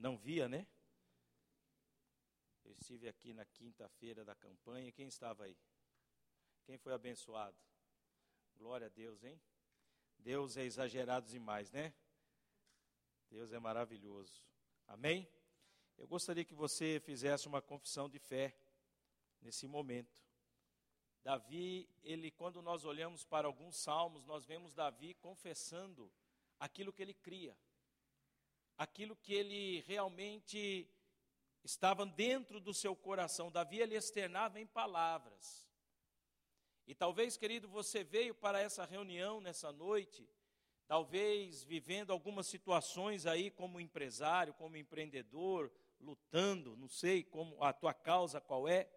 não via, né? Eu estive aqui na quinta-feira da campanha. Quem estava aí? Quem foi abençoado? Glória a Deus, hein? Deus é exagerado demais, né? Deus é maravilhoso. Amém? Eu gostaria que você fizesse uma confissão de fé nesse momento. Davi, ele, quando nós olhamos para alguns salmos, nós vemos Davi confessando aquilo que ele cria, aquilo que ele realmente estava dentro do seu coração. Davi, ele externava em palavras. E talvez, querido, você veio para essa reunião nessa noite, talvez vivendo algumas situações aí como empresário, como empreendedor, lutando, não sei como a tua causa qual é.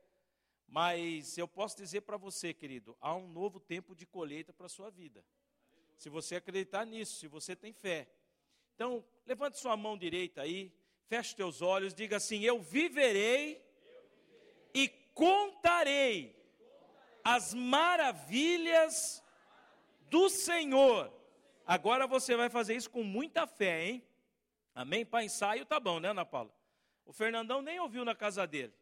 Mas eu posso dizer para você, querido, há um novo tempo de colheita para a sua vida. Se você acreditar nisso, se você tem fé. Então, levante sua mão direita aí, feche teus olhos, diga assim: Eu viverei, e contarei as maravilhas do Senhor. Agora você vai fazer isso com muita fé, hein? Amém? Para ensaio tá bom, né, Ana Paula? O Fernandão nem ouviu na casa dele.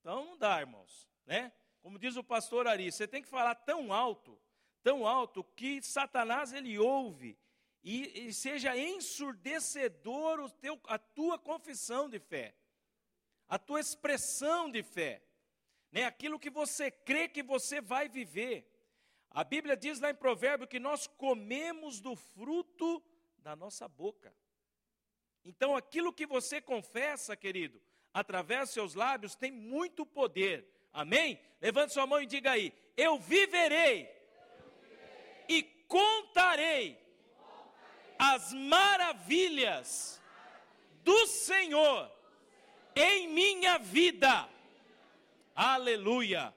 Então não dá, irmãos, né? Como diz o pastor Ari, você tem que falar tão alto, tão alto que Satanás ele ouve e, e seja ensurdecedor o teu, a tua confissão de fé, a tua expressão de fé, né? Aquilo que você crê que você vai viver. A Bíblia diz lá em Provérbio que nós comemos do fruto da nossa boca. Então, aquilo que você confessa, querido, através dos seus lábios tem muito poder. Amém? Levante sua mão e diga aí: Eu viverei, Eu viverei. e contarei, contarei as maravilhas do Senhor em minha vida. Aleluia.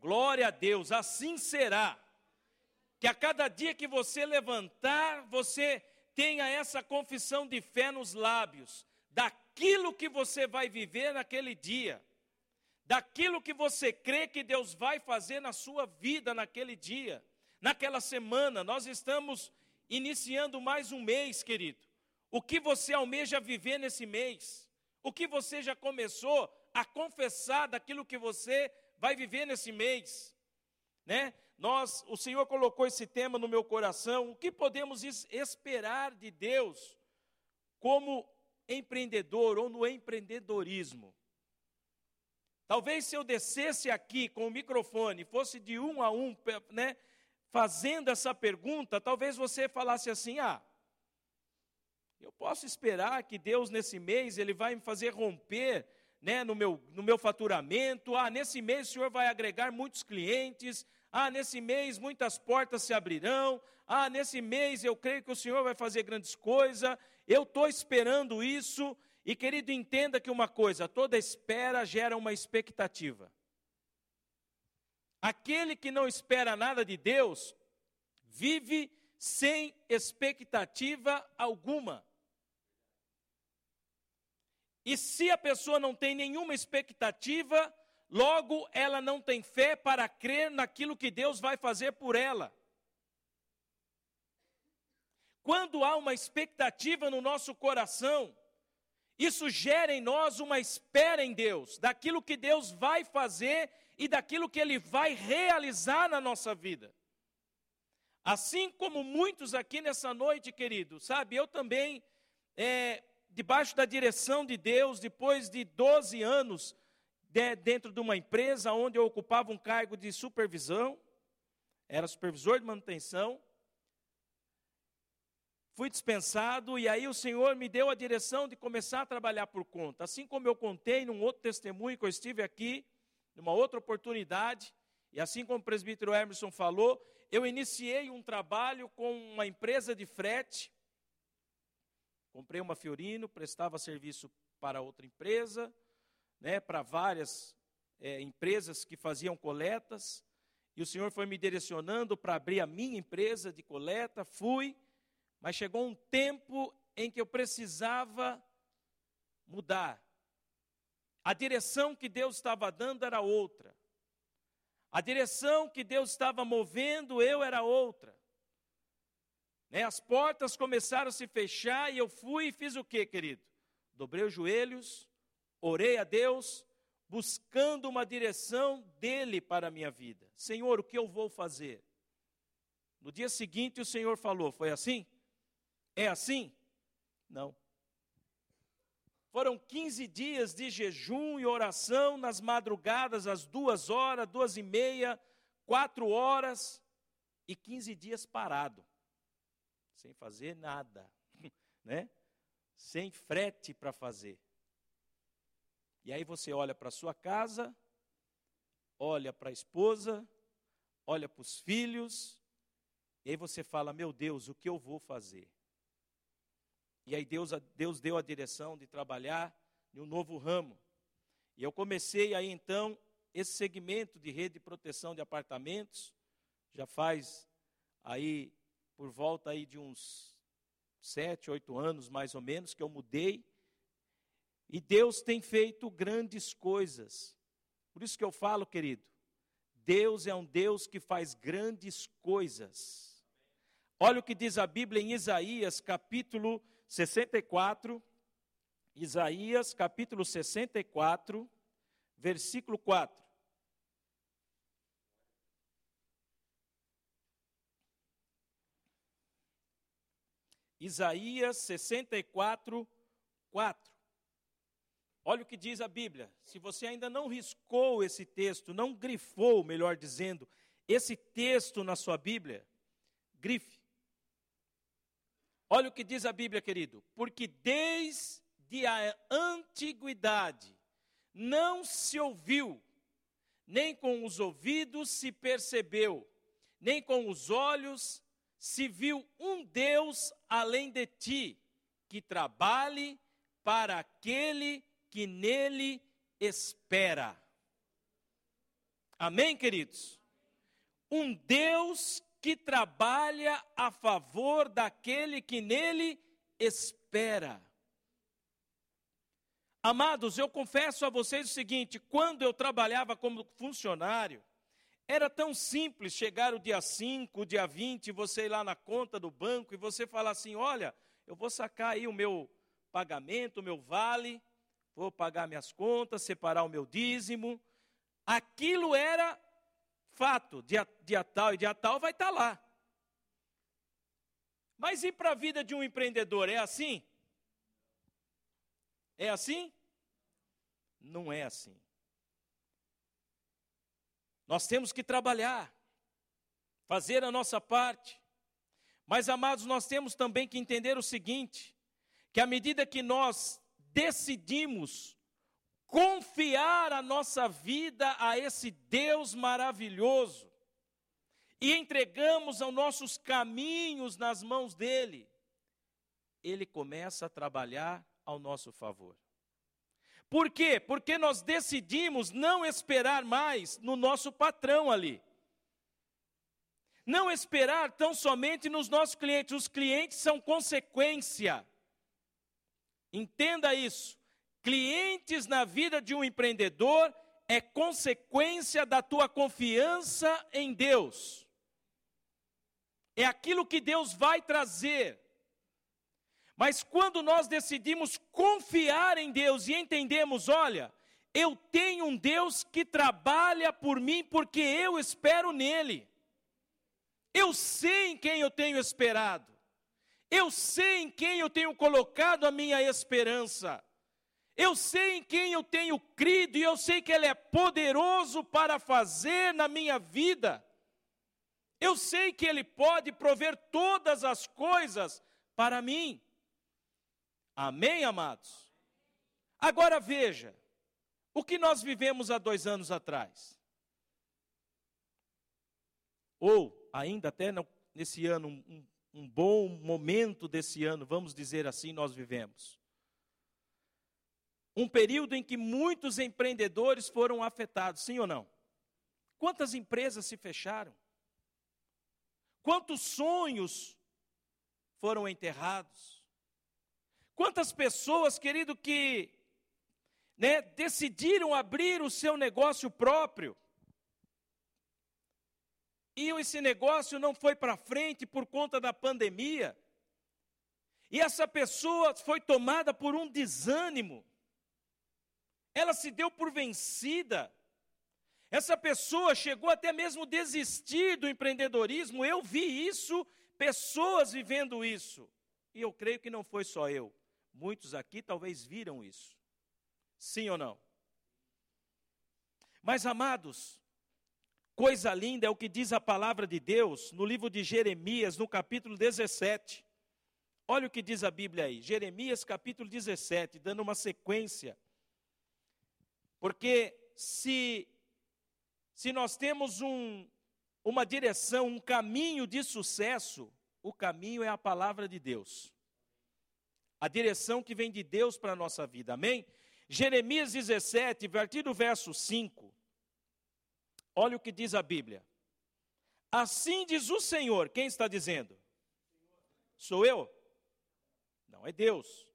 Glória a Deus. Assim será. Que a cada dia que você levantar, você tenha essa confissão de fé nos lábios, daquilo que você vai viver naquele dia, daquilo que você crê que Deus vai fazer na sua vida naquele dia, naquela semana. Nós estamos iniciando mais um mês, querido. O que você almeja viver nesse mês? O que você já começou a confessar daquilo que você vai viver nesse mês? Né? Nós, o Senhor colocou esse tema no meu coração. O que podemos esperar de Deus como empreendedor ou no empreendedorismo. Talvez se eu descesse aqui com o microfone, fosse de um a um, né, fazendo essa pergunta, talvez você falasse assim: ah, eu posso esperar que Deus nesse mês ele vai me fazer romper né, no, meu, no meu faturamento. Ah, nesse mês o Senhor vai agregar muitos clientes. Ah, nesse mês muitas portas se abrirão. Ah, nesse mês eu creio que o Senhor vai fazer grandes coisas. Eu estou esperando isso. E querido, entenda que uma coisa: toda espera gera uma expectativa. Aquele que não espera nada de Deus, vive sem expectativa alguma. E se a pessoa não tem nenhuma expectativa, logo ela não tem fé para crer naquilo que Deus vai fazer por ela. Quando há uma expectativa no nosso coração, isso gera em nós uma espera em Deus, daquilo que Deus vai fazer e daquilo que Ele vai realizar na nossa vida. Assim como muitos aqui nessa noite, querido, sabe, eu também, é, debaixo da direção de Deus, depois de 12 anos de, dentro de uma empresa onde eu ocupava um cargo de supervisão, era supervisor de manutenção, fui dispensado e aí o Senhor me deu a direção de começar a trabalhar por conta. Assim como eu contei num outro testemunho que eu estive aqui, numa outra oportunidade, e assim como o presbítero Emerson falou, eu iniciei um trabalho com uma empresa de frete. Comprei uma Fiorino, prestava serviço para outra empresa, né, para várias é, empresas que faziam coletas, e o Senhor foi me direcionando para abrir a minha empresa de coleta, fui, mas chegou um tempo em que eu precisava mudar. A direção que Deus estava dando era outra. A direção que Deus estava movendo, eu era outra. Né? As portas começaram a se fechar e eu fui e fiz o que, querido? dobrei os joelhos, orei a Deus, buscando uma direção dele para a minha vida. Senhor, o que eu vou fazer? No dia seguinte, o Senhor falou: Foi assim? É assim? Não. Foram 15 dias de jejum e oração nas madrugadas, às duas horas, duas e meia, quatro horas, e 15 dias parado, sem fazer nada, né? Sem frete para fazer. E aí você olha para sua casa, olha para a esposa, olha para os filhos, e aí você fala: Meu Deus, o que eu vou fazer? E aí Deus, Deus deu a direção de trabalhar em um novo ramo. E eu comecei aí então esse segmento de rede de proteção de apartamentos, já faz aí por volta aí de uns sete, oito anos mais ou menos que eu mudei e Deus tem feito grandes coisas. Por isso que eu falo, querido, Deus é um Deus que faz grandes coisas. Olha o que diz a Bíblia em Isaías, capítulo 64. Isaías, capítulo 64, versículo 4. Isaías 64, 4. Olha o que diz a Bíblia. Se você ainda não riscou esse texto, não grifou, melhor dizendo, esse texto na sua Bíblia, grife. Olha o que diz a Bíblia, querido. Porque desde a antiguidade não se ouviu, nem com os ouvidos se percebeu, nem com os olhos se viu um Deus além de ti, que trabalhe para aquele que nele espera. Amém, queridos? Um Deus que trabalha a favor daquele que nele espera. Amados, eu confesso a vocês o seguinte: quando eu trabalhava como funcionário, era tão simples chegar o dia 5, o dia 20, você ir lá na conta do banco e você falar assim: olha, eu vou sacar aí o meu pagamento, o meu vale, vou pagar minhas contas, separar o meu dízimo. Aquilo era fato, dia, dia tal e dia tal vai estar tá lá. Mas e para a vida de um empreendedor? É assim? É assim? Não é assim. Nós temos que trabalhar, fazer a nossa parte. Mas, amados, nós temos também que entender o seguinte: que à medida que nós decidimos confiar a nossa vida a esse Deus maravilhoso e entregamos os nossos caminhos nas mãos dele, ele começa a trabalhar ao nosso favor. Por quê? Porque nós decidimos não esperar mais no nosso patrão ali. Não esperar tão somente nos nossos clientes. Os clientes são consequência Entenda isso. Clientes na vida de um empreendedor é consequência da tua confiança em Deus. É aquilo que Deus vai trazer. Mas quando nós decidimos confiar em Deus e entendemos, olha, eu tenho um Deus que trabalha por mim porque eu espero nele. Eu sei em quem eu tenho esperado. Eu sei em quem eu tenho colocado a minha esperança. Eu sei em quem eu tenho crido e eu sei que Ele é poderoso para fazer na minha vida. Eu sei que Ele pode prover todas as coisas para mim. Amém, amados? Agora veja, o que nós vivemos há dois anos atrás. Ou ainda até nesse ano, um, um bom momento desse ano, vamos dizer assim, nós vivemos. Um período em que muitos empreendedores foram afetados, sim ou não? Quantas empresas se fecharam? Quantos sonhos foram enterrados? Quantas pessoas, querido, que né, decidiram abrir o seu negócio próprio? E esse negócio não foi para frente por conta da pandemia. E essa pessoa foi tomada por um desânimo. Ela se deu por vencida. Essa pessoa chegou até mesmo desistir do empreendedorismo. Eu vi isso, pessoas vivendo isso. E eu creio que não foi só eu. Muitos aqui talvez viram isso. Sim ou não? Mas amados, coisa linda é o que diz a palavra de Deus no livro de Jeremias, no capítulo 17. Olha o que diz a Bíblia aí, Jeremias capítulo 17, dando uma sequência. Porque se, se nós temos um, uma direção, um caminho de sucesso, o caminho é a palavra de Deus. A direção que vem de Deus para a nossa vida, amém? Jeremias 17, a partir do verso 5, olha o que diz a Bíblia. Assim diz o Senhor, quem está dizendo? Sou eu? Não, é Deus.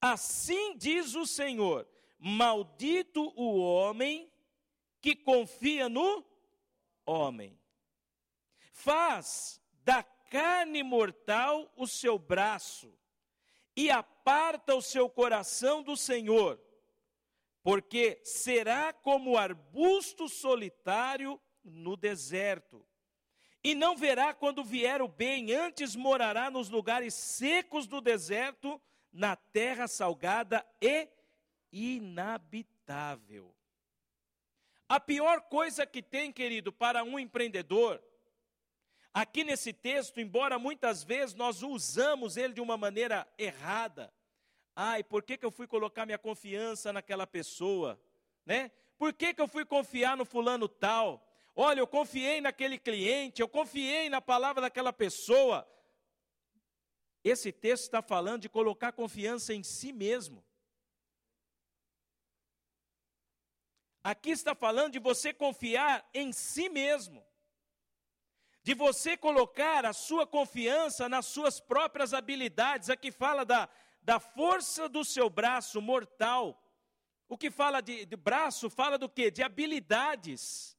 Assim diz o Senhor: Maldito o homem que confia no homem. Faz da carne mortal o seu braço e aparta o seu coração do Senhor, porque será como arbusto solitário no deserto. E não verá quando vier o bem, antes morará nos lugares secos do deserto, na terra salgada e inabitável. A pior coisa que tem, querido, para um empreendedor, aqui nesse texto, embora muitas vezes nós usamos ele de uma maneira errada, ai, por que, que eu fui colocar minha confiança naquela pessoa, né? Por que, que eu fui confiar no fulano tal? Olha, eu confiei naquele cliente, eu confiei na palavra daquela pessoa. Esse texto está falando de colocar confiança em si mesmo. Aqui está falando de você confiar em si mesmo, de você colocar a sua confiança nas suas próprias habilidades. Aqui fala da, da força do seu braço mortal. O que fala de, de braço fala do que? De habilidades.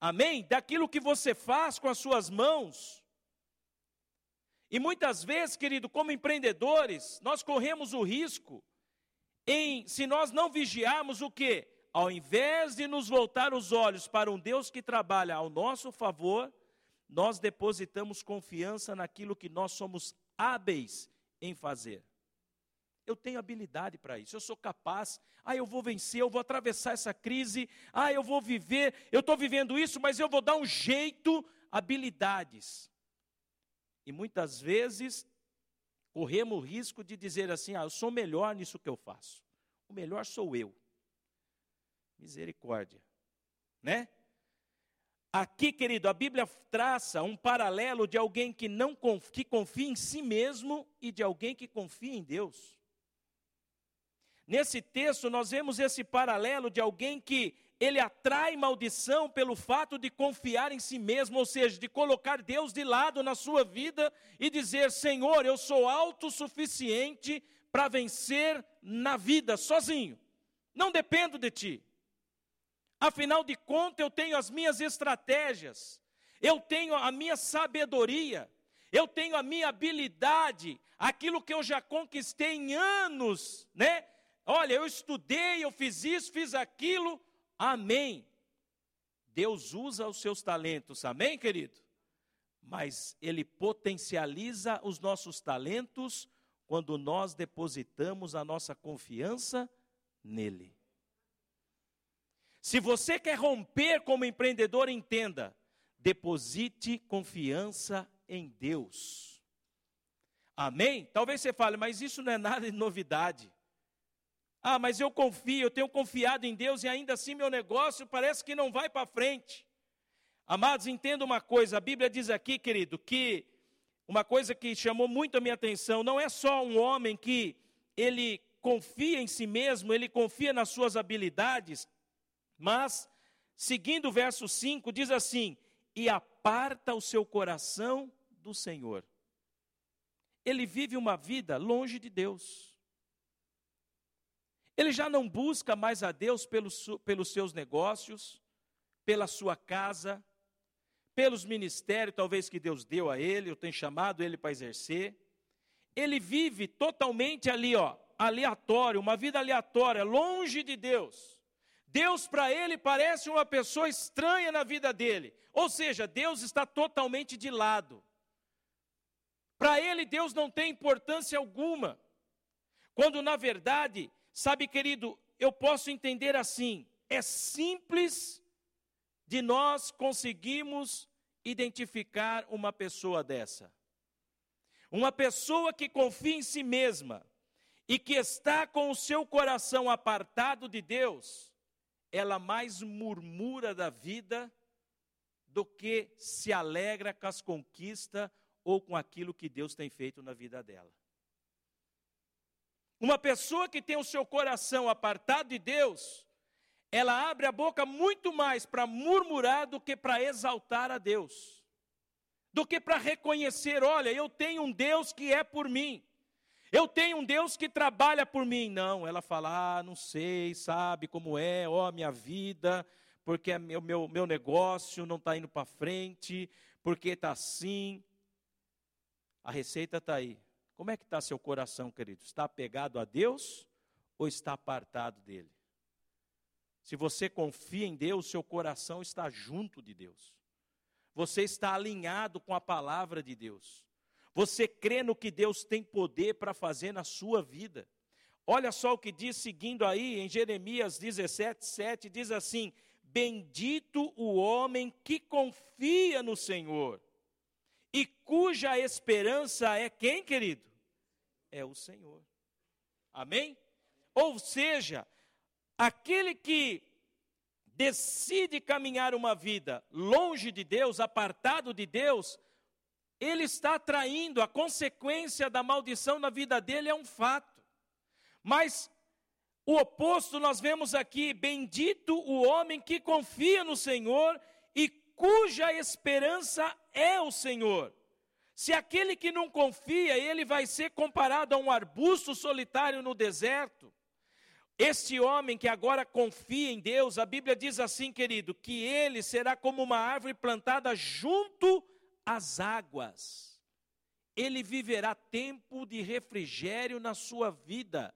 Amém? Daquilo que você faz com as suas mãos. E muitas vezes, querido, como empreendedores, nós corremos o risco em, se nós não vigiarmos o que? Ao invés de nos voltar os olhos para um Deus que trabalha ao nosso favor, nós depositamos confiança naquilo que nós somos hábeis em fazer. Eu tenho habilidade para isso, eu sou capaz. Ah, eu vou vencer, eu vou atravessar essa crise. Ah, eu vou viver, eu estou vivendo isso, mas eu vou dar um jeito. Habilidades. E muitas vezes corremos o risco de dizer assim: ah, eu sou melhor nisso que eu faço. O melhor sou eu. Misericórdia. Né? Aqui, querido, a Bíblia traça um paralelo de alguém que não que confia em si mesmo e de alguém que confia em Deus. Nesse texto, nós vemos esse paralelo de alguém que ele atrai maldição pelo fato de confiar em si mesmo, ou seja, de colocar Deus de lado na sua vida e dizer: Senhor, eu sou autossuficiente para vencer na vida sozinho, não dependo de ti. Afinal de contas, eu tenho as minhas estratégias, eu tenho a minha sabedoria, eu tenho a minha habilidade, aquilo que eu já conquistei em anos, né? Olha, eu estudei, eu fiz isso, fiz aquilo. Amém. Deus usa os seus talentos, amém, querido? Mas Ele potencializa os nossos talentos quando nós depositamos a nossa confiança nele. Se você quer romper como empreendedor, entenda: deposite confiança em Deus. Amém? Talvez você fale, mas isso não é nada de novidade. Ah, mas eu confio, eu tenho confiado em Deus e ainda assim meu negócio parece que não vai para frente. Amados, entenda uma coisa, a Bíblia diz aqui, querido, que uma coisa que chamou muito a minha atenção, não é só um homem que ele confia em si mesmo, ele confia nas suas habilidades, mas, seguindo o verso 5, diz assim: e aparta o seu coração do Senhor. Ele vive uma vida longe de Deus. Ele já não busca mais a Deus pelos, pelos seus negócios, pela sua casa, pelos ministérios, talvez que Deus deu a ele, ou tem chamado ele para exercer. ele vive totalmente ali, ó, aleatório, uma vida aleatória, longe de Deus. Deus para ele parece uma pessoa estranha na vida dele. Ou seja, Deus está totalmente de lado. Para ele, Deus não tem importância alguma. Quando na verdade, sabe, querido, eu posso entender assim: é simples de nós conseguirmos identificar uma pessoa dessa. Uma pessoa que confia em si mesma e que está com o seu coração apartado de Deus, ela mais murmura da vida do que se alegra com as conquistas ou com aquilo que Deus tem feito na vida dela. Uma pessoa que tem o seu coração apartado de Deus, ela abre a boca muito mais para murmurar do que para exaltar a Deus, do que para reconhecer: olha, eu tenho um Deus que é por mim, eu tenho um Deus que trabalha por mim. Não, ela fala: ah, não sei, sabe como é, ó, minha vida, porque meu, meu, meu negócio não está indo para frente, porque está assim. A receita está aí. Como é que está seu coração, querido? Está apegado a Deus ou está apartado dele? Se você confia em Deus, seu coração está junto de Deus. Você está alinhado com a palavra de Deus. Você crê no que Deus tem poder para fazer na sua vida. Olha só o que diz seguindo aí em Jeremias 17, 7, diz assim: Bendito o homem que confia no Senhor e cuja esperança é quem, querido? é o Senhor. Amém? Ou seja, aquele que decide caminhar uma vida longe de Deus, apartado de Deus, ele está traindo, a consequência da maldição na vida dele é um fato. Mas o oposto nós vemos aqui: bendito o homem que confia no Senhor e cuja esperança é o Senhor. Se aquele que não confia, ele vai ser comparado a um arbusto solitário no deserto. Este homem que agora confia em Deus, a Bíblia diz assim, querido, que ele será como uma árvore plantada junto às águas. Ele viverá tempo de refrigério na sua vida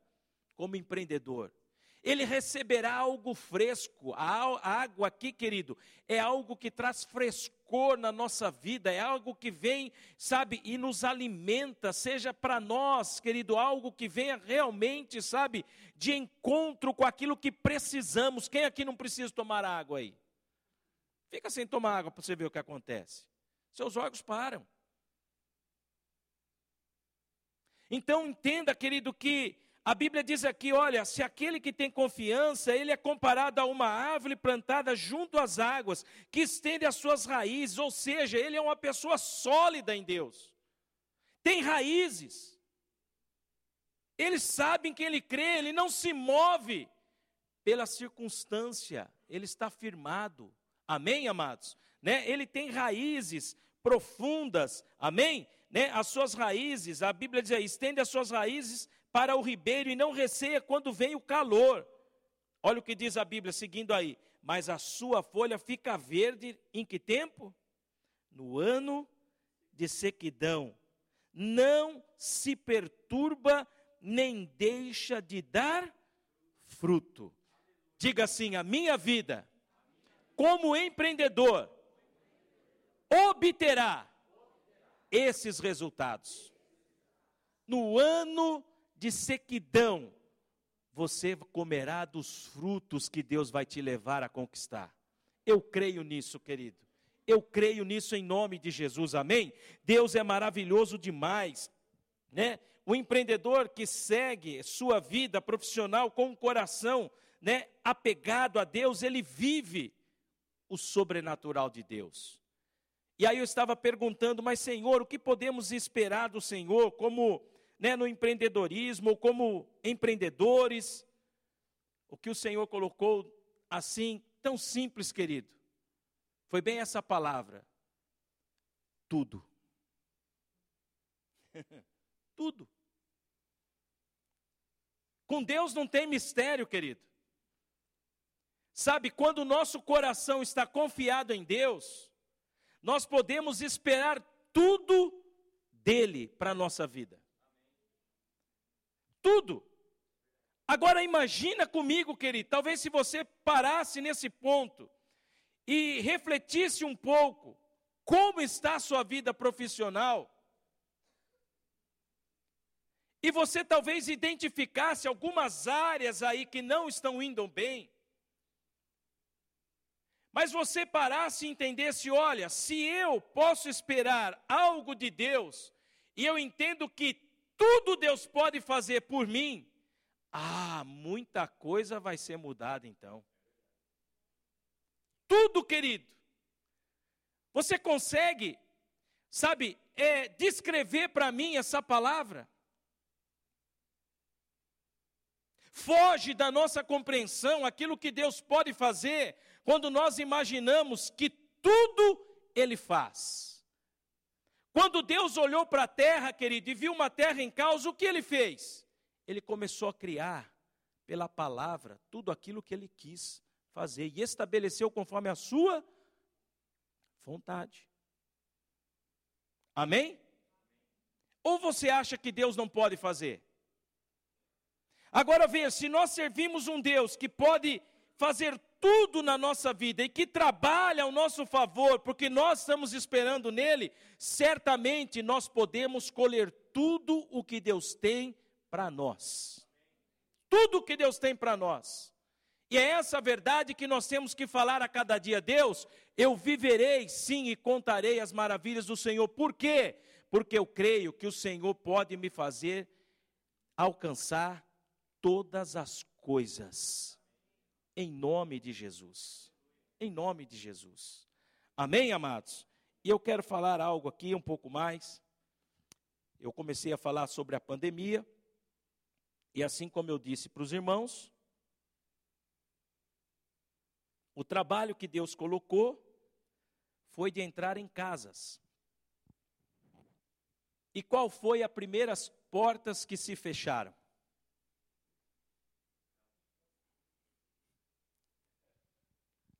como empreendedor ele receberá algo fresco. A água aqui, querido, é algo que traz frescor na nossa vida, é algo que vem, sabe, e nos alimenta, seja para nós, querido, algo que venha realmente, sabe, de encontro com aquilo que precisamos. Quem aqui não precisa tomar água aí? Fica sem tomar água para você ver o que acontece. Seus órgãos param. Então entenda, querido, que a Bíblia diz aqui: olha, se aquele que tem confiança, ele é comparado a uma árvore plantada junto às águas, que estende as suas raízes, ou seja, ele é uma pessoa sólida em Deus, tem raízes. Eles sabem que ele crê, ele não se move pela circunstância, ele está firmado. Amém, amados? Né? Ele tem raízes profundas, amém? Né? As suas raízes, a Bíblia diz aí, estende as suas raízes para o ribeiro e não receia quando vem o calor. Olha o que diz a Bíblia, seguindo aí. Mas a sua folha fica verde em que tempo? No ano de sequidão. Não se perturba nem deixa de dar fruto. Diga assim: a minha vida, como empreendedor, obterá esses resultados. No ano de sequidão, você comerá dos frutos que Deus vai te levar a conquistar. Eu creio nisso, querido. Eu creio nisso em nome de Jesus, amém? Deus é maravilhoso demais, né? O empreendedor que segue sua vida profissional com o coração, né, apegado a Deus, ele vive o sobrenatural de Deus. E aí eu estava perguntando, mas Senhor, o que podemos esperar do Senhor como né, no empreendedorismo ou como empreendedores. O que o Senhor colocou assim, tão simples, querido, foi bem essa palavra: tudo. tudo. Com Deus não tem mistério, querido. Sabe, quando o nosso coração está confiado em Deus, nós podemos esperar tudo dele para a nossa vida. Tudo. Agora imagina comigo, querido, talvez se você parasse nesse ponto e refletisse um pouco como está a sua vida profissional, e você talvez identificasse algumas áreas aí que não estão indo bem, mas você parasse e entendesse: olha, se eu posso esperar algo de Deus, e eu entendo que tudo Deus pode fazer por mim, ah, muita coisa vai ser mudada então. Tudo, querido. Você consegue, sabe, é, descrever para mim essa palavra? Foge da nossa compreensão aquilo que Deus pode fazer quando nós imaginamos que tudo Ele faz. Quando Deus olhou para a terra, querido, e viu uma terra em caos, o que Ele fez? Ele começou a criar, pela palavra, tudo aquilo que Ele quis fazer e estabeleceu conforme a sua vontade. Amém? Ou você acha que Deus não pode fazer? Agora veja, se nós servimos um Deus que pode fazer tudo na nossa vida e que trabalha ao nosso favor, porque nós estamos esperando nele, certamente nós podemos colher tudo o que Deus tem para nós. Tudo o que Deus tem para nós. E é essa verdade que nós temos que falar a cada dia. Deus, eu viverei sim e contarei as maravilhas do Senhor. Por quê? Porque eu creio que o Senhor pode me fazer alcançar todas as coisas. Em nome de Jesus. Em nome de Jesus. Amém, amados? E eu quero falar algo aqui um pouco mais. Eu comecei a falar sobre a pandemia. E assim como eu disse para os irmãos, o trabalho que Deus colocou foi de entrar em casas. E qual foi as primeiras portas que se fecharam?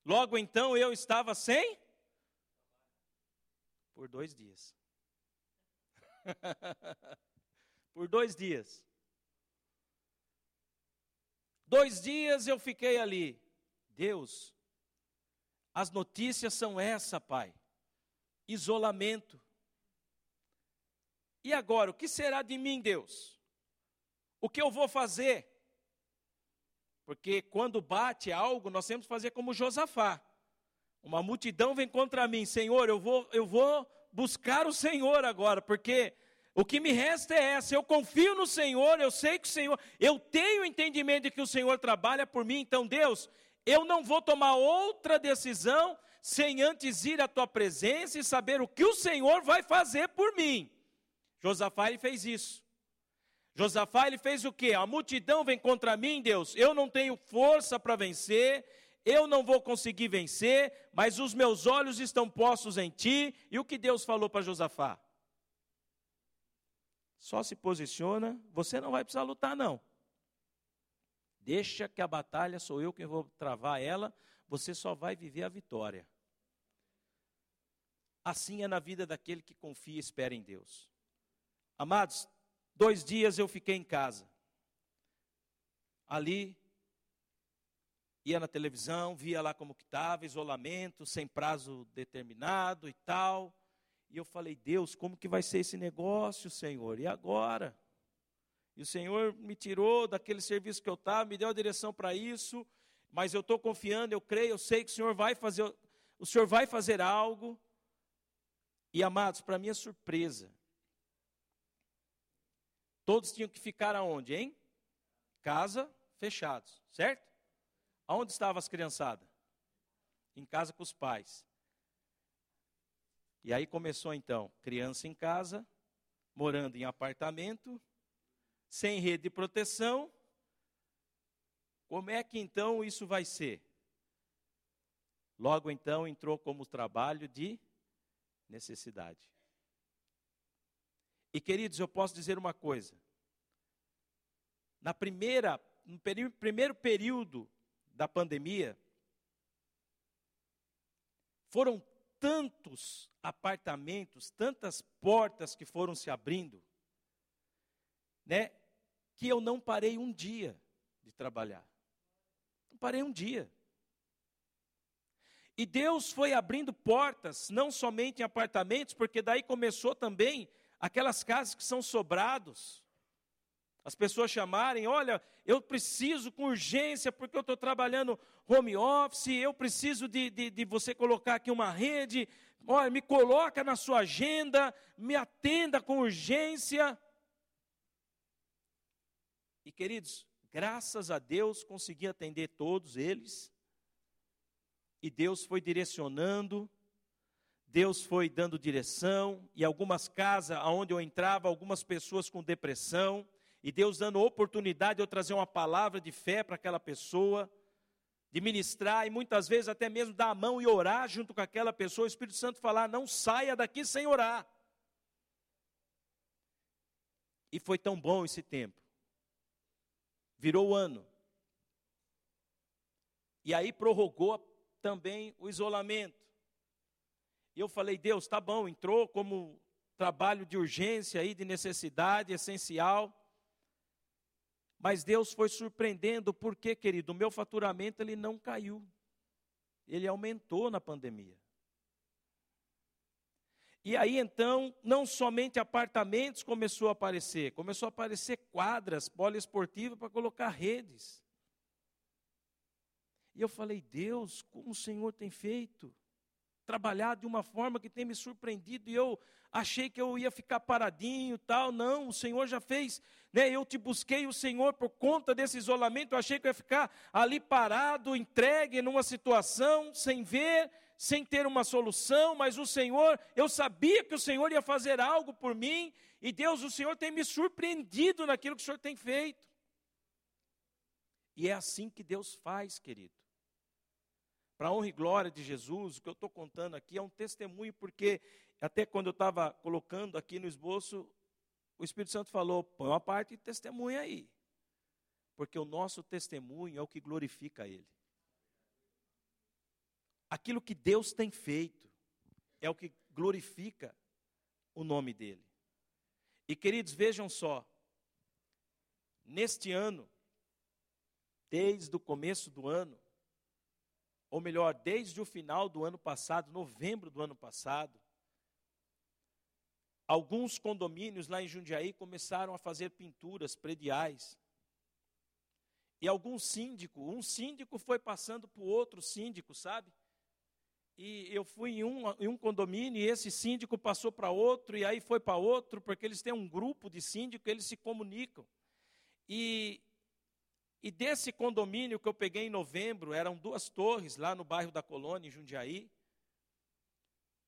Logo então eu estava sem? Por dois dias. Por dois dias. Dois dias eu fiquei ali. Deus, as notícias são essa, Pai. Isolamento. E agora, o que será de mim, Deus? O que eu vou fazer? Porque quando bate algo, nós temos que fazer como Josafá. Uma multidão vem contra mim, Senhor, eu vou, eu vou buscar o Senhor agora, porque o que me resta é essa. Eu confio no Senhor, eu sei que o Senhor, eu tenho entendimento de que o Senhor trabalha por mim, então Deus, eu não vou tomar outra decisão sem antes ir à tua presença e saber o que o Senhor vai fazer por mim. Josafá ele fez isso. Josafá ele fez o quê? A multidão vem contra mim, Deus. Eu não tenho força para vencer, eu não vou conseguir vencer, mas os meus olhos estão postos em ti. E o que Deus falou para Josafá? Só se posiciona, você não vai precisar lutar não. Deixa que a batalha sou eu quem vou travar ela, você só vai viver a vitória. Assim é na vida daquele que confia e espera em Deus. Amados, dois dias eu fiquei em casa. Ali, ia na televisão, via lá como que estava, isolamento, sem prazo determinado e tal. E eu falei, Deus, como que vai ser esse negócio, Senhor? E agora? E o Senhor me tirou daquele serviço que eu estava, me deu a direção para isso, mas eu estou confiando, eu creio, eu sei que o Senhor vai fazer, o Senhor vai fazer algo. E amados, para minha surpresa, todos tinham que ficar aonde, hein? Casa, fechados, certo? Aonde estavam as criançadas? Em casa com os pais. E aí começou então, criança em casa, morando em apartamento, sem rede de proteção, como é que então isso vai ser? Logo então entrou como trabalho de necessidade. E queridos, eu posso dizer uma coisa. Na primeira, no primeiro período da pandemia, foram tantos apartamentos, tantas portas que foram se abrindo, né? que eu não parei um dia de trabalhar. Não parei um dia. E Deus foi abrindo portas, não somente em apartamentos, porque daí começou também aquelas casas que são sobrados. As pessoas chamarem, olha, eu preciso com urgência, porque eu estou trabalhando home office, eu preciso de, de, de, você colocar aqui uma rede, olha, me coloca na sua agenda, me atenda com urgência. E queridos, graças a Deus consegui atender todos eles, e Deus foi direcionando, Deus foi dando direção, e algumas casas onde eu entrava, algumas pessoas com depressão, e Deus dando oportunidade de eu trazer uma palavra de fé para aquela pessoa, de ministrar, e muitas vezes até mesmo dar a mão e orar junto com aquela pessoa, o Espírito Santo falar: não saia daqui sem orar. E foi tão bom esse tempo. Virou o ano. E aí prorrogou também o isolamento. E eu falei, Deus, tá bom, entrou como trabalho de urgência aí, de necessidade essencial. Mas Deus foi surpreendendo, porque, querido, o meu faturamento ele não caiu. Ele aumentou na pandemia. E aí então, não somente apartamentos começou a aparecer, começou a aparecer quadras poliesportivas para colocar redes. E eu falei, Deus, como o Senhor tem feito? Trabalhado de uma forma que tem me surpreendido e eu achei que eu ia ficar paradinho tal. Não, o Senhor já fez. Né? Eu te busquei o Senhor por conta desse isolamento. Eu achei que eu ia ficar ali parado, entregue numa situação, sem ver, sem ter uma solução. Mas o Senhor, eu sabia que o Senhor ia fazer algo por mim. E Deus, o Senhor tem me surpreendido naquilo que o Senhor tem feito. E é assim que Deus faz, querido. Para a honra e glória de Jesus, o que eu estou contando aqui é um testemunho, porque até quando eu estava colocando aqui no esboço, o Espírito Santo falou: põe uma parte de testemunho aí. Porque o nosso testemunho é o que glorifica Ele. Aquilo que Deus tem feito é o que glorifica o nome dEle. E queridos, vejam só, neste ano, desde o começo do ano, ou melhor, desde o final do ano passado, novembro do ano passado, alguns condomínios lá em Jundiaí começaram a fazer pinturas prediais. E algum síndico, um síndico foi passando para o outro síndico, sabe? E eu fui em um, em um condomínio e esse síndico passou para outro, e aí foi para outro, porque eles têm um grupo de síndicos, eles se comunicam. E e desse condomínio que eu peguei em novembro, eram duas torres lá no bairro da Colônia, em Jundiaí.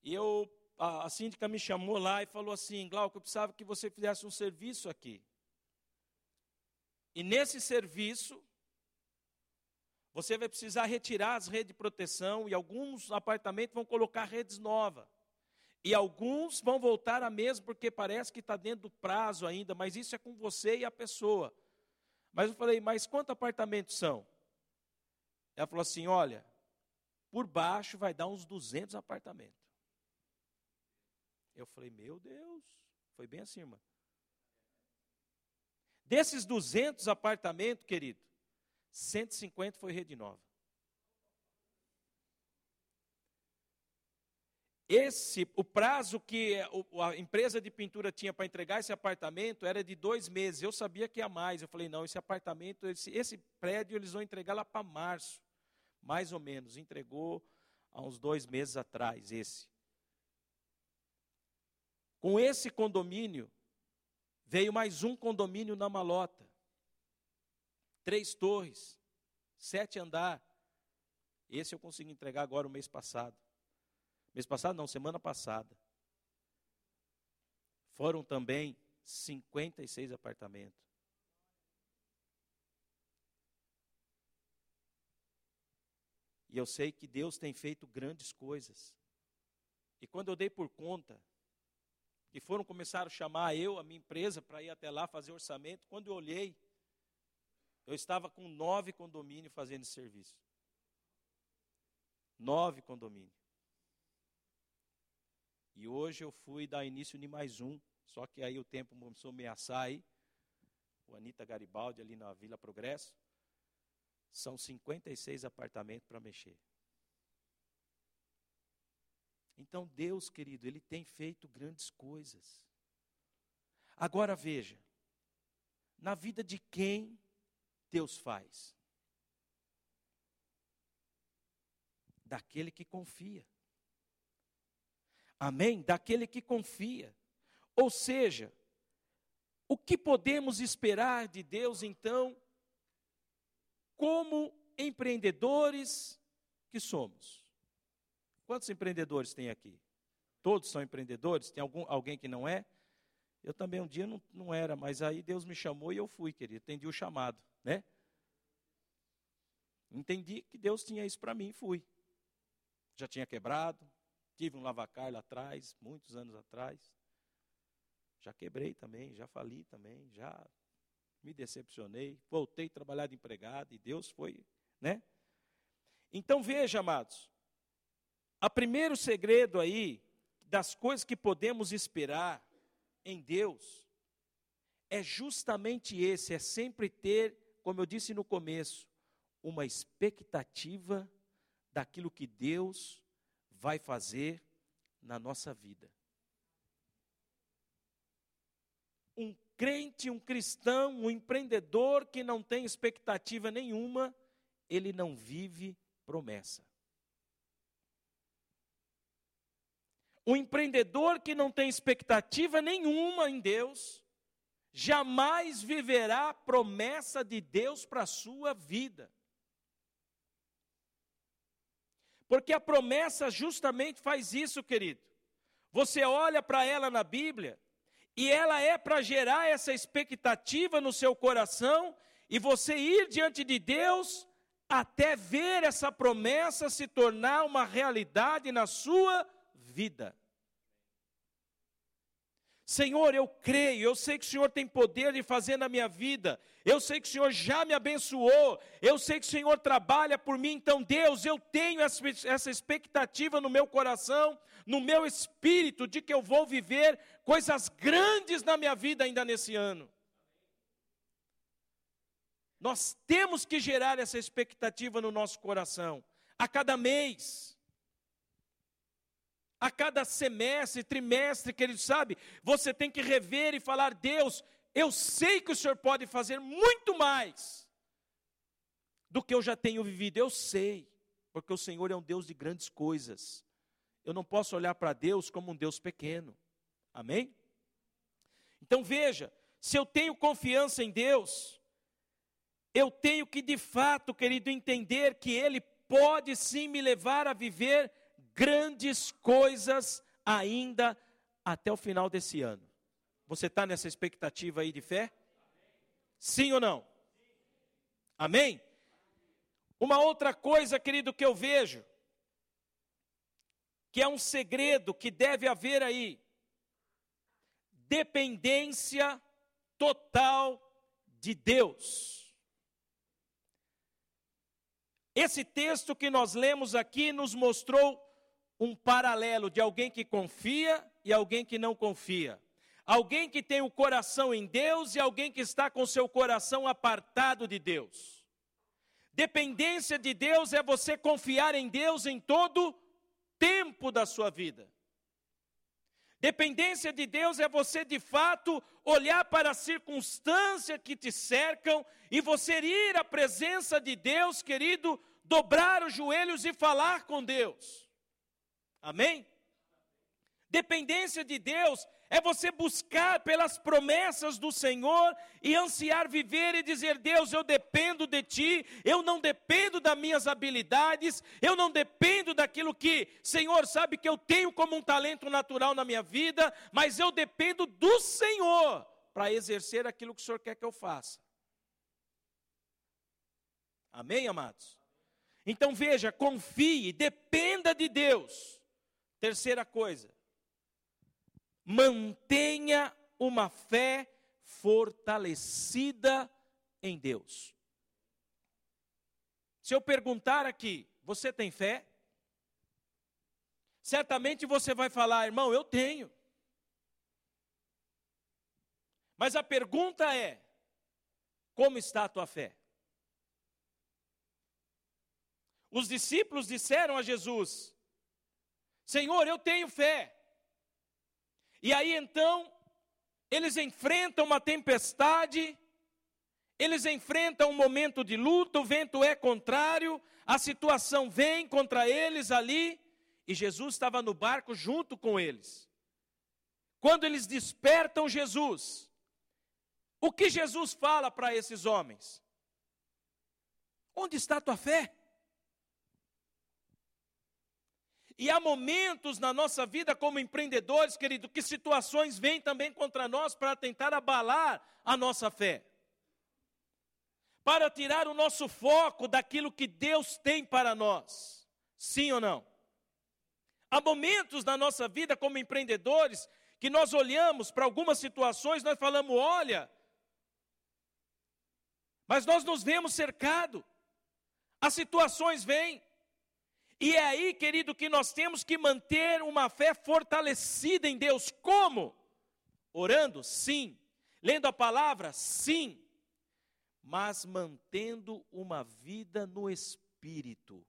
E eu, a, a síndica me chamou lá e falou assim: Glauco, eu precisava que você fizesse um serviço aqui. E nesse serviço, você vai precisar retirar as redes de proteção e alguns apartamentos vão colocar redes novas. E alguns vão voltar a mesma porque parece que está dentro do prazo ainda, mas isso é com você e a pessoa. Mas eu falei, mas quantos apartamentos são? Ela falou assim: olha, por baixo vai dar uns 200 apartamentos. Eu falei, meu Deus, foi bem assim, irmã. Desses 200 apartamentos, querido, 150 foi rede nova. Esse, o prazo que a empresa de pintura tinha para entregar esse apartamento era de dois meses. Eu sabia que ia mais. Eu falei, não, esse apartamento, esse, esse prédio, eles vão entregar lá para março. Mais ou menos. Entregou há uns dois meses atrás, esse. Com esse condomínio, veio mais um condomínio na Malota. Três torres, sete andar. Esse eu consegui entregar agora o mês passado. Mês passado, não, semana passada. Foram também 56 apartamentos. E eu sei que Deus tem feito grandes coisas. E quando eu dei por conta, que foram começar a chamar eu, a minha empresa, para ir até lá fazer orçamento, quando eu olhei, eu estava com nove condomínios fazendo esse serviço. Nove condomínios. E hoje eu fui dar início de mais um, só que aí o tempo começou a ameaçar aí. o Anitta Garibaldi, ali na Vila Progresso. São 56 apartamentos para mexer. Então, Deus, querido, Ele tem feito grandes coisas. Agora veja, na vida de quem Deus faz? Daquele que confia. Amém? Daquele que confia. Ou seja, o que podemos esperar de Deus então, como empreendedores que somos? Quantos empreendedores tem aqui? Todos são empreendedores? Tem algum, alguém que não é? Eu também um dia não, não era, mas aí Deus me chamou e eu fui, querido. Entendi o chamado, né? Entendi que Deus tinha isso para mim e fui. Já tinha quebrado, tive um lavacar lá atrás, muitos anos atrás. Já quebrei também, já fali também, já me decepcionei, voltei a trabalhar de empregado e Deus foi, né? Então veja, amados, o primeiro segredo aí das coisas que podemos esperar em Deus é justamente esse, é sempre ter, como eu disse no começo, uma expectativa daquilo que Deus vai fazer na nossa vida. Um crente, um cristão, um empreendedor que não tem expectativa nenhuma, ele não vive promessa. Um empreendedor que não tem expectativa nenhuma em Deus, jamais viverá promessa de Deus para a sua vida. Porque a promessa justamente faz isso, querido. Você olha para ela na Bíblia, e ela é para gerar essa expectativa no seu coração, e você ir diante de Deus até ver essa promessa se tornar uma realidade na sua vida. Senhor, eu creio, eu sei que o Senhor tem poder de fazer na minha vida, eu sei que o Senhor já me abençoou, eu sei que o Senhor trabalha por mim, então, Deus, eu tenho essa expectativa no meu coração, no meu espírito, de que eu vou viver coisas grandes na minha vida ainda nesse ano. Nós temos que gerar essa expectativa no nosso coração, a cada mês a cada semestre, trimestre, que ele sabe, você tem que rever e falar: Deus, eu sei que o Senhor pode fazer muito mais do que eu já tenho vivido, eu sei, porque o Senhor é um Deus de grandes coisas. Eu não posso olhar para Deus como um Deus pequeno, amém? Então veja, se eu tenho confiança em Deus, eu tenho que de fato, querido, entender que Ele pode sim me levar a viver grandes coisas ainda até o final desse ano. Você está nessa expectativa aí de fé? Sim ou não? Amém? Uma outra coisa, querido, que eu vejo, que é um segredo que deve haver aí, dependência total de Deus. Esse texto que nós lemos aqui nos mostrou um paralelo de alguém que confia e alguém que não confia. Alguém que tem o coração em Deus e alguém que está com seu coração apartado de Deus. Dependência de Deus é você confiar em Deus em todo tempo da sua vida. Dependência de Deus é você de fato olhar para as circunstâncias que te cercam e você ir à presença de Deus, querido, dobrar os joelhos e falar com Deus. Amém? Dependência de Deus é você buscar pelas promessas do Senhor e ansiar viver e dizer: Deus, eu dependo de Ti, eu não dependo das minhas habilidades, eu não dependo daquilo que, Senhor, sabe que eu tenho como um talento natural na minha vida, mas eu dependo do Senhor para exercer aquilo que o Senhor quer que eu faça. Amém, amados? Então veja, confie, dependa de Deus. Terceira coisa, mantenha uma fé fortalecida em Deus. Se eu perguntar aqui, você tem fé? Certamente você vai falar, irmão, eu tenho. Mas a pergunta é: Como está a tua fé? Os discípulos disseram a Jesus: Senhor, eu tenho fé. E aí então, eles enfrentam uma tempestade, eles enfrentam um momento de luta, o vento é contrário, a situação vem contra eles ali, e Jesus estava no barco junto com eles. Quando eles despertam Jesus, o que Jesus fala para esses homens? Onde está a tua fé? E há momentos na nossa vida como empreendedores, querido, que situações vêm também contra nós para tentar abalar a nossa fé. Para tirar o nosso foco daquilo que Deus tem para nós. Sim ou não? Há momentos na nossa vida como empreendedores que nós olhamos para algumas situações, nós falamos, olha, mas nós nos vemos cercado. As situações vêm. E é aí, querido, que nós temos que manter uma fé fortalecida em Deus. Como? Orando? Sim. Lendo a palavra? Sim. Mas mantendo uma vida no espírito.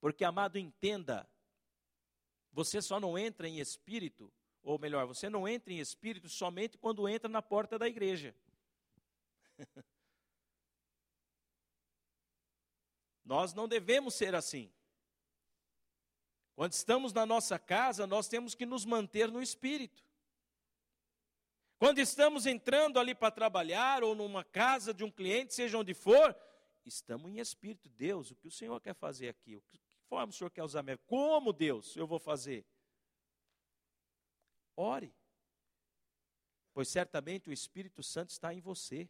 Porque, amado, entenda, você só não entra em espírito, ou melhor, você não entra em espírito somente quando entra na porta da igreja. Nós não devemos ser assim. Quando estamos na nossa casa, nós temos que nos manter no espírito. Quando estamos entrando ali para trabalhar, ou numa casa de um cliente, seja onde for, estamos em espírito. Deus, o que o Senhor quer fazer aqui? O que forma o Senhor quer usar mesmo? Como, Deus, eu vou fazer? Ore. Pois certamente o Espírito Santo está em você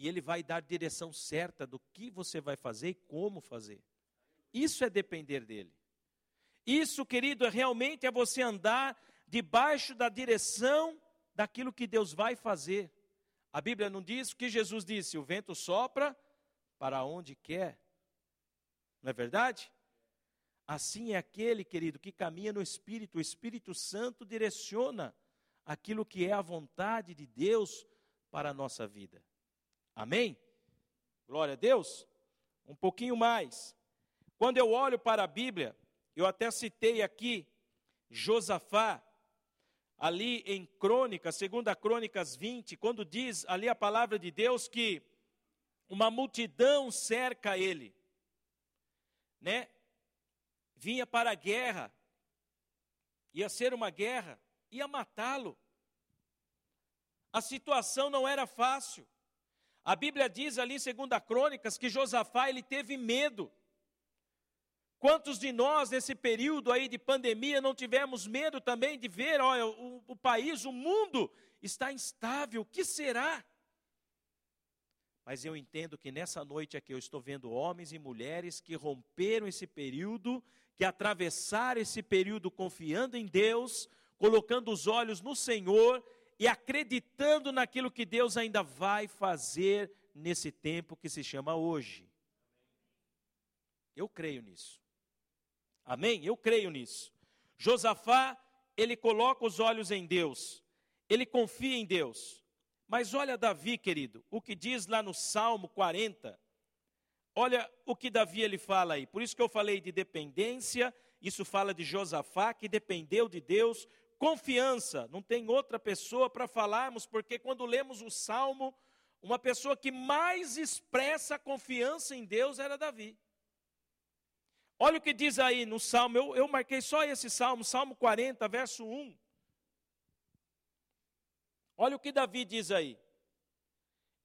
e ele vai dar direção certa do que você vai fazer e como fazer. Isso é depender dele. Isso, querido, é realmente é você andar debaixo da direção daquilo que Deus vai fazer. A Bíblia não diz o que Jesus disse: o vento sopra para onde quer. Não é verdade? Assim é aquele, querido, que caminha no Espírito. O Espírito Santo direciona aquilo que é a vontade de Deus para a nossa vida. Amém? Glória a Deus. Um pouquinho mais. Quando eu olho para a Bíblia, eu até citei aqui Josafá, ali em Crônicas, segunda Crônicas 20, quando diz ali a palavra de Deus que uma multidão cerca ele, né? Vinha para a guerra, ia ser uma guerra, ia matá-lo. A situação não era fácil. A Bíblia diz ali em 2 Crônicas que Josafá ele teve medo. Quantos de nós nesse período aí de pandemia não tivemos medo também de ver, olha, o, o país, o mundo está instável, o que será? Mas eu entendo que nessa noite aqui eu estou vendo homens e mulheres que romperam esse período, que atravessaram esse período confiando em Deus, colocando os olhos no Senhor e acreditando naquilo que Deus ainda vai fazer nesse tempo que se chama hoje. Eu creio nisso. Amém? Eu creio nisso. Josafá, ele coloca os olhos em Deus, ele confia em Deus. Mas olha Davi, querido, o que diz lá no Salmo 40. Olha o que Davi ele fala aí. Por isso que eu falei de dependência, isso fala de Josafá que dependeu de Deus, Confiança, não tem outra pessoa para falarmos, porque quando lemos o salmo, uma pessoa que mais expressa confiança em Deus era Davi. Olha o que diz aí no salmo, eu, eu marquei só esse salmo, Salmo 40, verso 1. Olha o que Davi diz aí.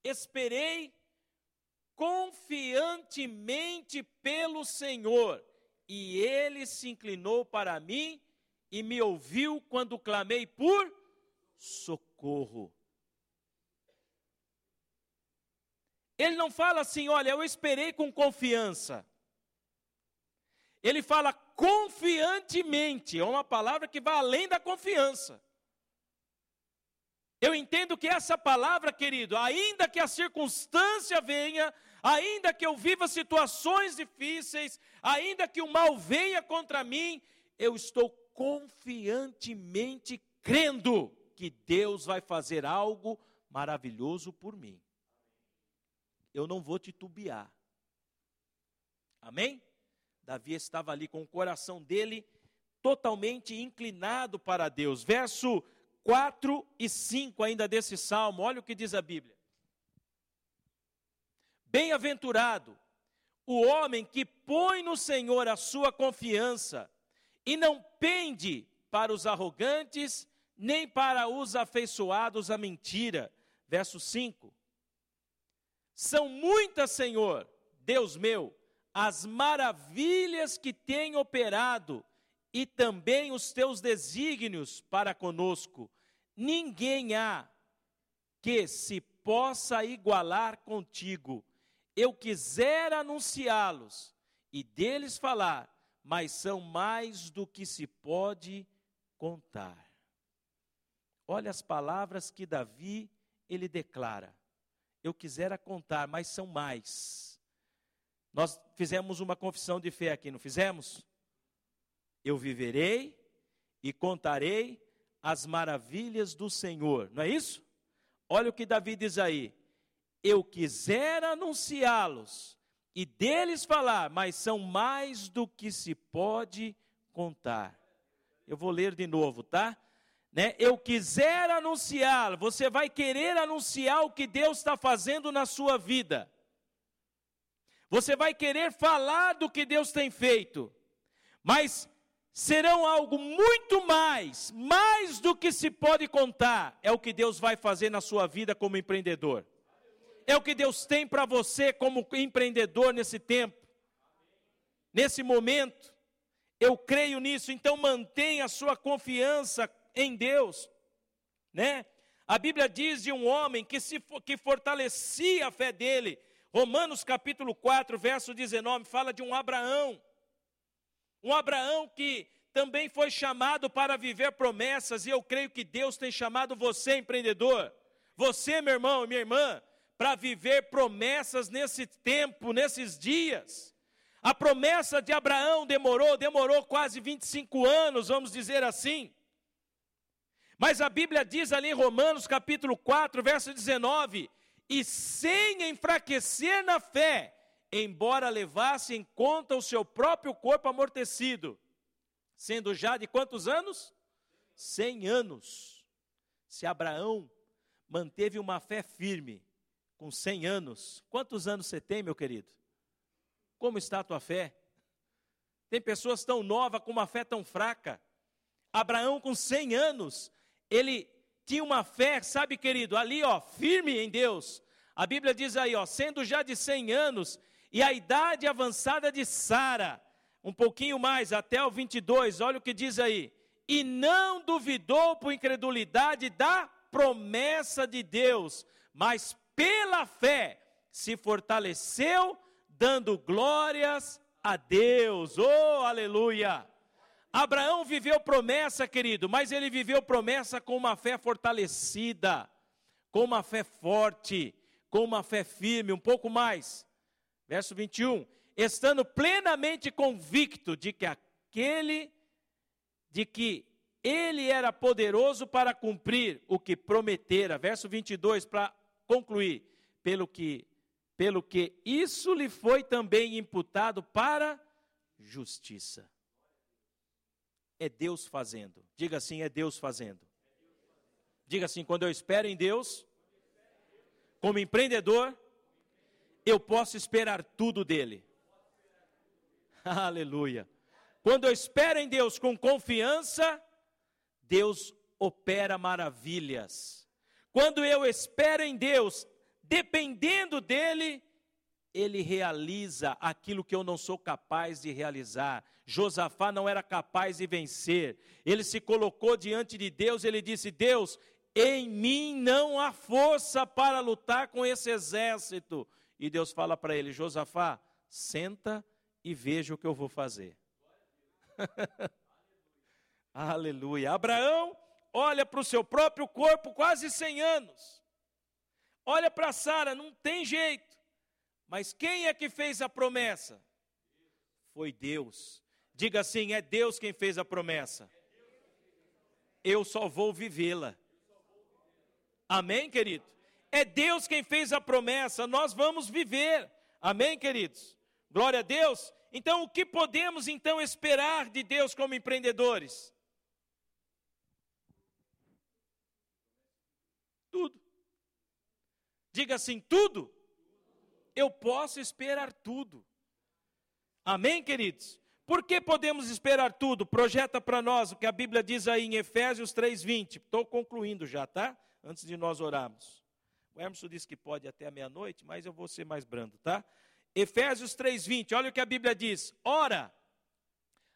Esperei confiantemente pelo Senhor, e ele se inclinou para mim e me ouviu quando clamei por socorro. Ele não fala assim, olha, eu esperei com confiança. Ele fala confiantemente, é uma palavra que vai além da confiança. Eu entendo que essa palavra, querido, ainda que a circunstância venha, ainda que eu viva situações difíceis, ainda que o mal venha contra mim, eu estou confiantemente crendo que Deus vai fazer algo maravilhoso por mim. eu não vou titubear. Amém? Davi estava ali com o coração dele totalmente inclinado para Deus. Verso 4 e 5 ainda desse salmo, olha o que diz a Bíblia. Bem-aventurado o homem que põe no Senhor a sua confiança e não pende para os arrogantes, nem para os afeiçoados à mentira. Verso 5. São muitas, Senhor, Deus meu, as maravilhas que tem operado e também os teus desígnios para conosco. Ninguém há que se possa igualar contigo. Eu quisera anunciá-los e deles falar, mas são mais do que se pode contar. Olha as palavras que Davi ele declara. Eu quisera contar, mas são mais. Nós fizemos uma confissão de fé aqui, não fizemos? Eu viverei e contarei as maravilhas do Senhor, não é isso? Olha o que Davi diz aí. Eu quisera anunciá-los e deles falar, mas são mais do que se pode contar. Eu vou ler de novo, tá? Né? Eu quiser anunciar, você vai querer anunciar o que Deus está fazendo na sua vida. Você vai querer falar do que Deus tem feito. Mas serão algo muito mais, mais do que se pode contar, é o que Deus vai fazer na sua vida como empreendedor. É o que Deus tem para você como empreendedor nesse tempo, nesse momento. Eu creio nisso, então mantenha a sua confiança em Deus, né? A Bíblia diz de um homem que se que fortalecia a fé dele. Romanos capítulo 4, verso 19 fala de um Abraão. Um Abraão que também foi chamado para viver promessas, e eu creio que Deus tem chamado você, empreendedor, você, meu irmão e minha irmã, para viver promessas nesse tempo, nesses dias. A promessa de Abraão demorou, demorou quase 25 anos, vamos dizer assim. Mas a Bíblia diz ali em Romanos capítulo 4, verso 19: E sem enfraquecer na fé, embora levasse em conta o seu próprio corpo amortecido, sendo já de quantos anos? Cem anos. Se Abraão manteve uma fé firme com cem anos, quantos anos você tem, meu querido? Como está a tua fé? Tem pessoas tão novas com uma fé tão fraca. Abraão, com 100 anos, ele tinha uma fé, sabe, querido, ali, ó, firme em Deus. A Bíblia diz aí, ó, sendo já de 100 anos e a idade avançada de Sara, um pouquinho mais, até o 22, olha o que diz aí. E não duvidou por incredulidade da promessa de Deus, mas pela fé se fortaleceu dando glórias a Deus. Oh, aleluia! Abraão viveu promessa, querido, mas ele viveu promessa com uma fé fortalecida, com uma fé forte, com uma fé firme, um pouco mais. Verso 21. Estando plenamente convicto de que aquele, de que ele era poderoso para cumprir o que prometera. Verso 22, para concluir. Pelo que pelo que isso lhe foi também imputado para justiça. É Deus fazendo. Diga assim: é Deus fazendo. Diga assim: quando eu espero em Deus, como empreendedor, eu posso esperar tudo dele. Aleluia. Quando eu espero em Deus com confiança, Deus opera maravilhas. Quando eu espero em Deus dependendo dele, ele realiza aquilo que eu não sou capaz de realizar. Josafá não era capaz de vencer. Ele se colocou diante de Deus, ele disse: Deus, em mim não há força para lutar com esse exército. E Deus fala para ele: Josafá, senta e veja o que eu vou fazer. Aleluia. Abraão olha para o seu próprio corpo quase 100 anos. Olha para Sara, não tem jeito. Mas quem é que fez a promessa? Foi Deus. Diga assim: é Deus quem fez a promessa. Eu só vou vivê-la. Amém, querido? É Deus quem fez a promessa, nós vamos viver. Amém, queridos? Glória a Deus. Então, o que podemos então esperar de Deus como empreendedores? Tudo. Diga assim: tudo. Eu posso esperar tudo. Amém, queridos? Por que podemos esperar tudo? Projeta para nós o que a Bíblia diz aí em Efésios 3:20. Estou concluindo já, tá? Antes de nós orarmos. O Emerson disse que pode até a meia-noite, mas eu vou ser mais brando, tá? Efésios 3:20. Olha o que a Bíblia diz: Ora,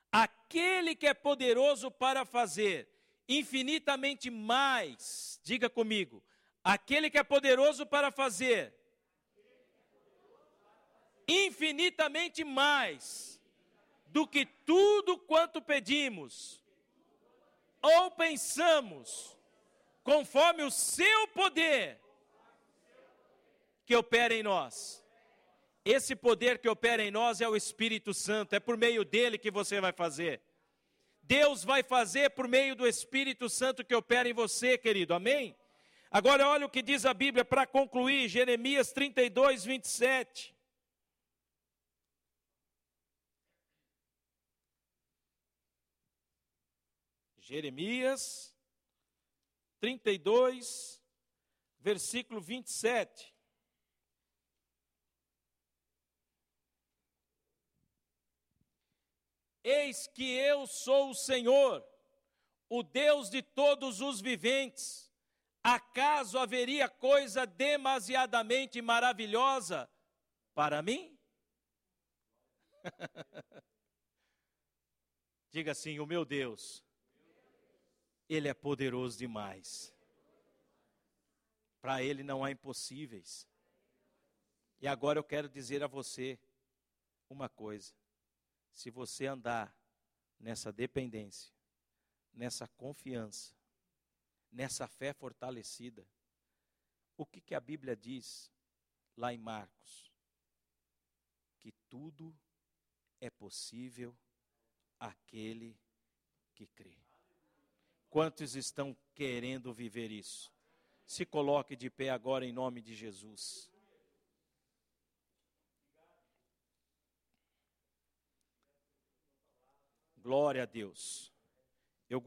aquele que é poderoso para fazer infinitamente mais, diga comigo, aquele que é poderoso para fazer infinitamente mais do que tudo quanto pedimos ou pensamos, conforme o seu poder que opera em nós. Esse poder que opera em nós é o Espírito Santo, é por meio dele que você vai fazer. Deus vai fazer por meio do Espírito Santo que opera em você, querido, amém? Agora olha o que diz a Bíblia para concluir, Jeremias 32, 27. Jeremias 32, versículo 27. Eis que eu sou o Senhor, o Deus de todos os viventes. Acaso haveria coisa demasiadamente maravilhosa para mim? Diga assim: o meu Deus ele é poderoso demais. Para Ele não há impossíveis. E agora eu quero dizer a você uma coisa: se você andar nessa dependência, nessa confiança, nessa fé fortalecida, o que, que a Bíblia diz lá em Marcos? Que tudo é possível àquele que crê. Quantos estão querendo viver isso? Se coloque de pé agora em nome de Jesus. Glória a Deus.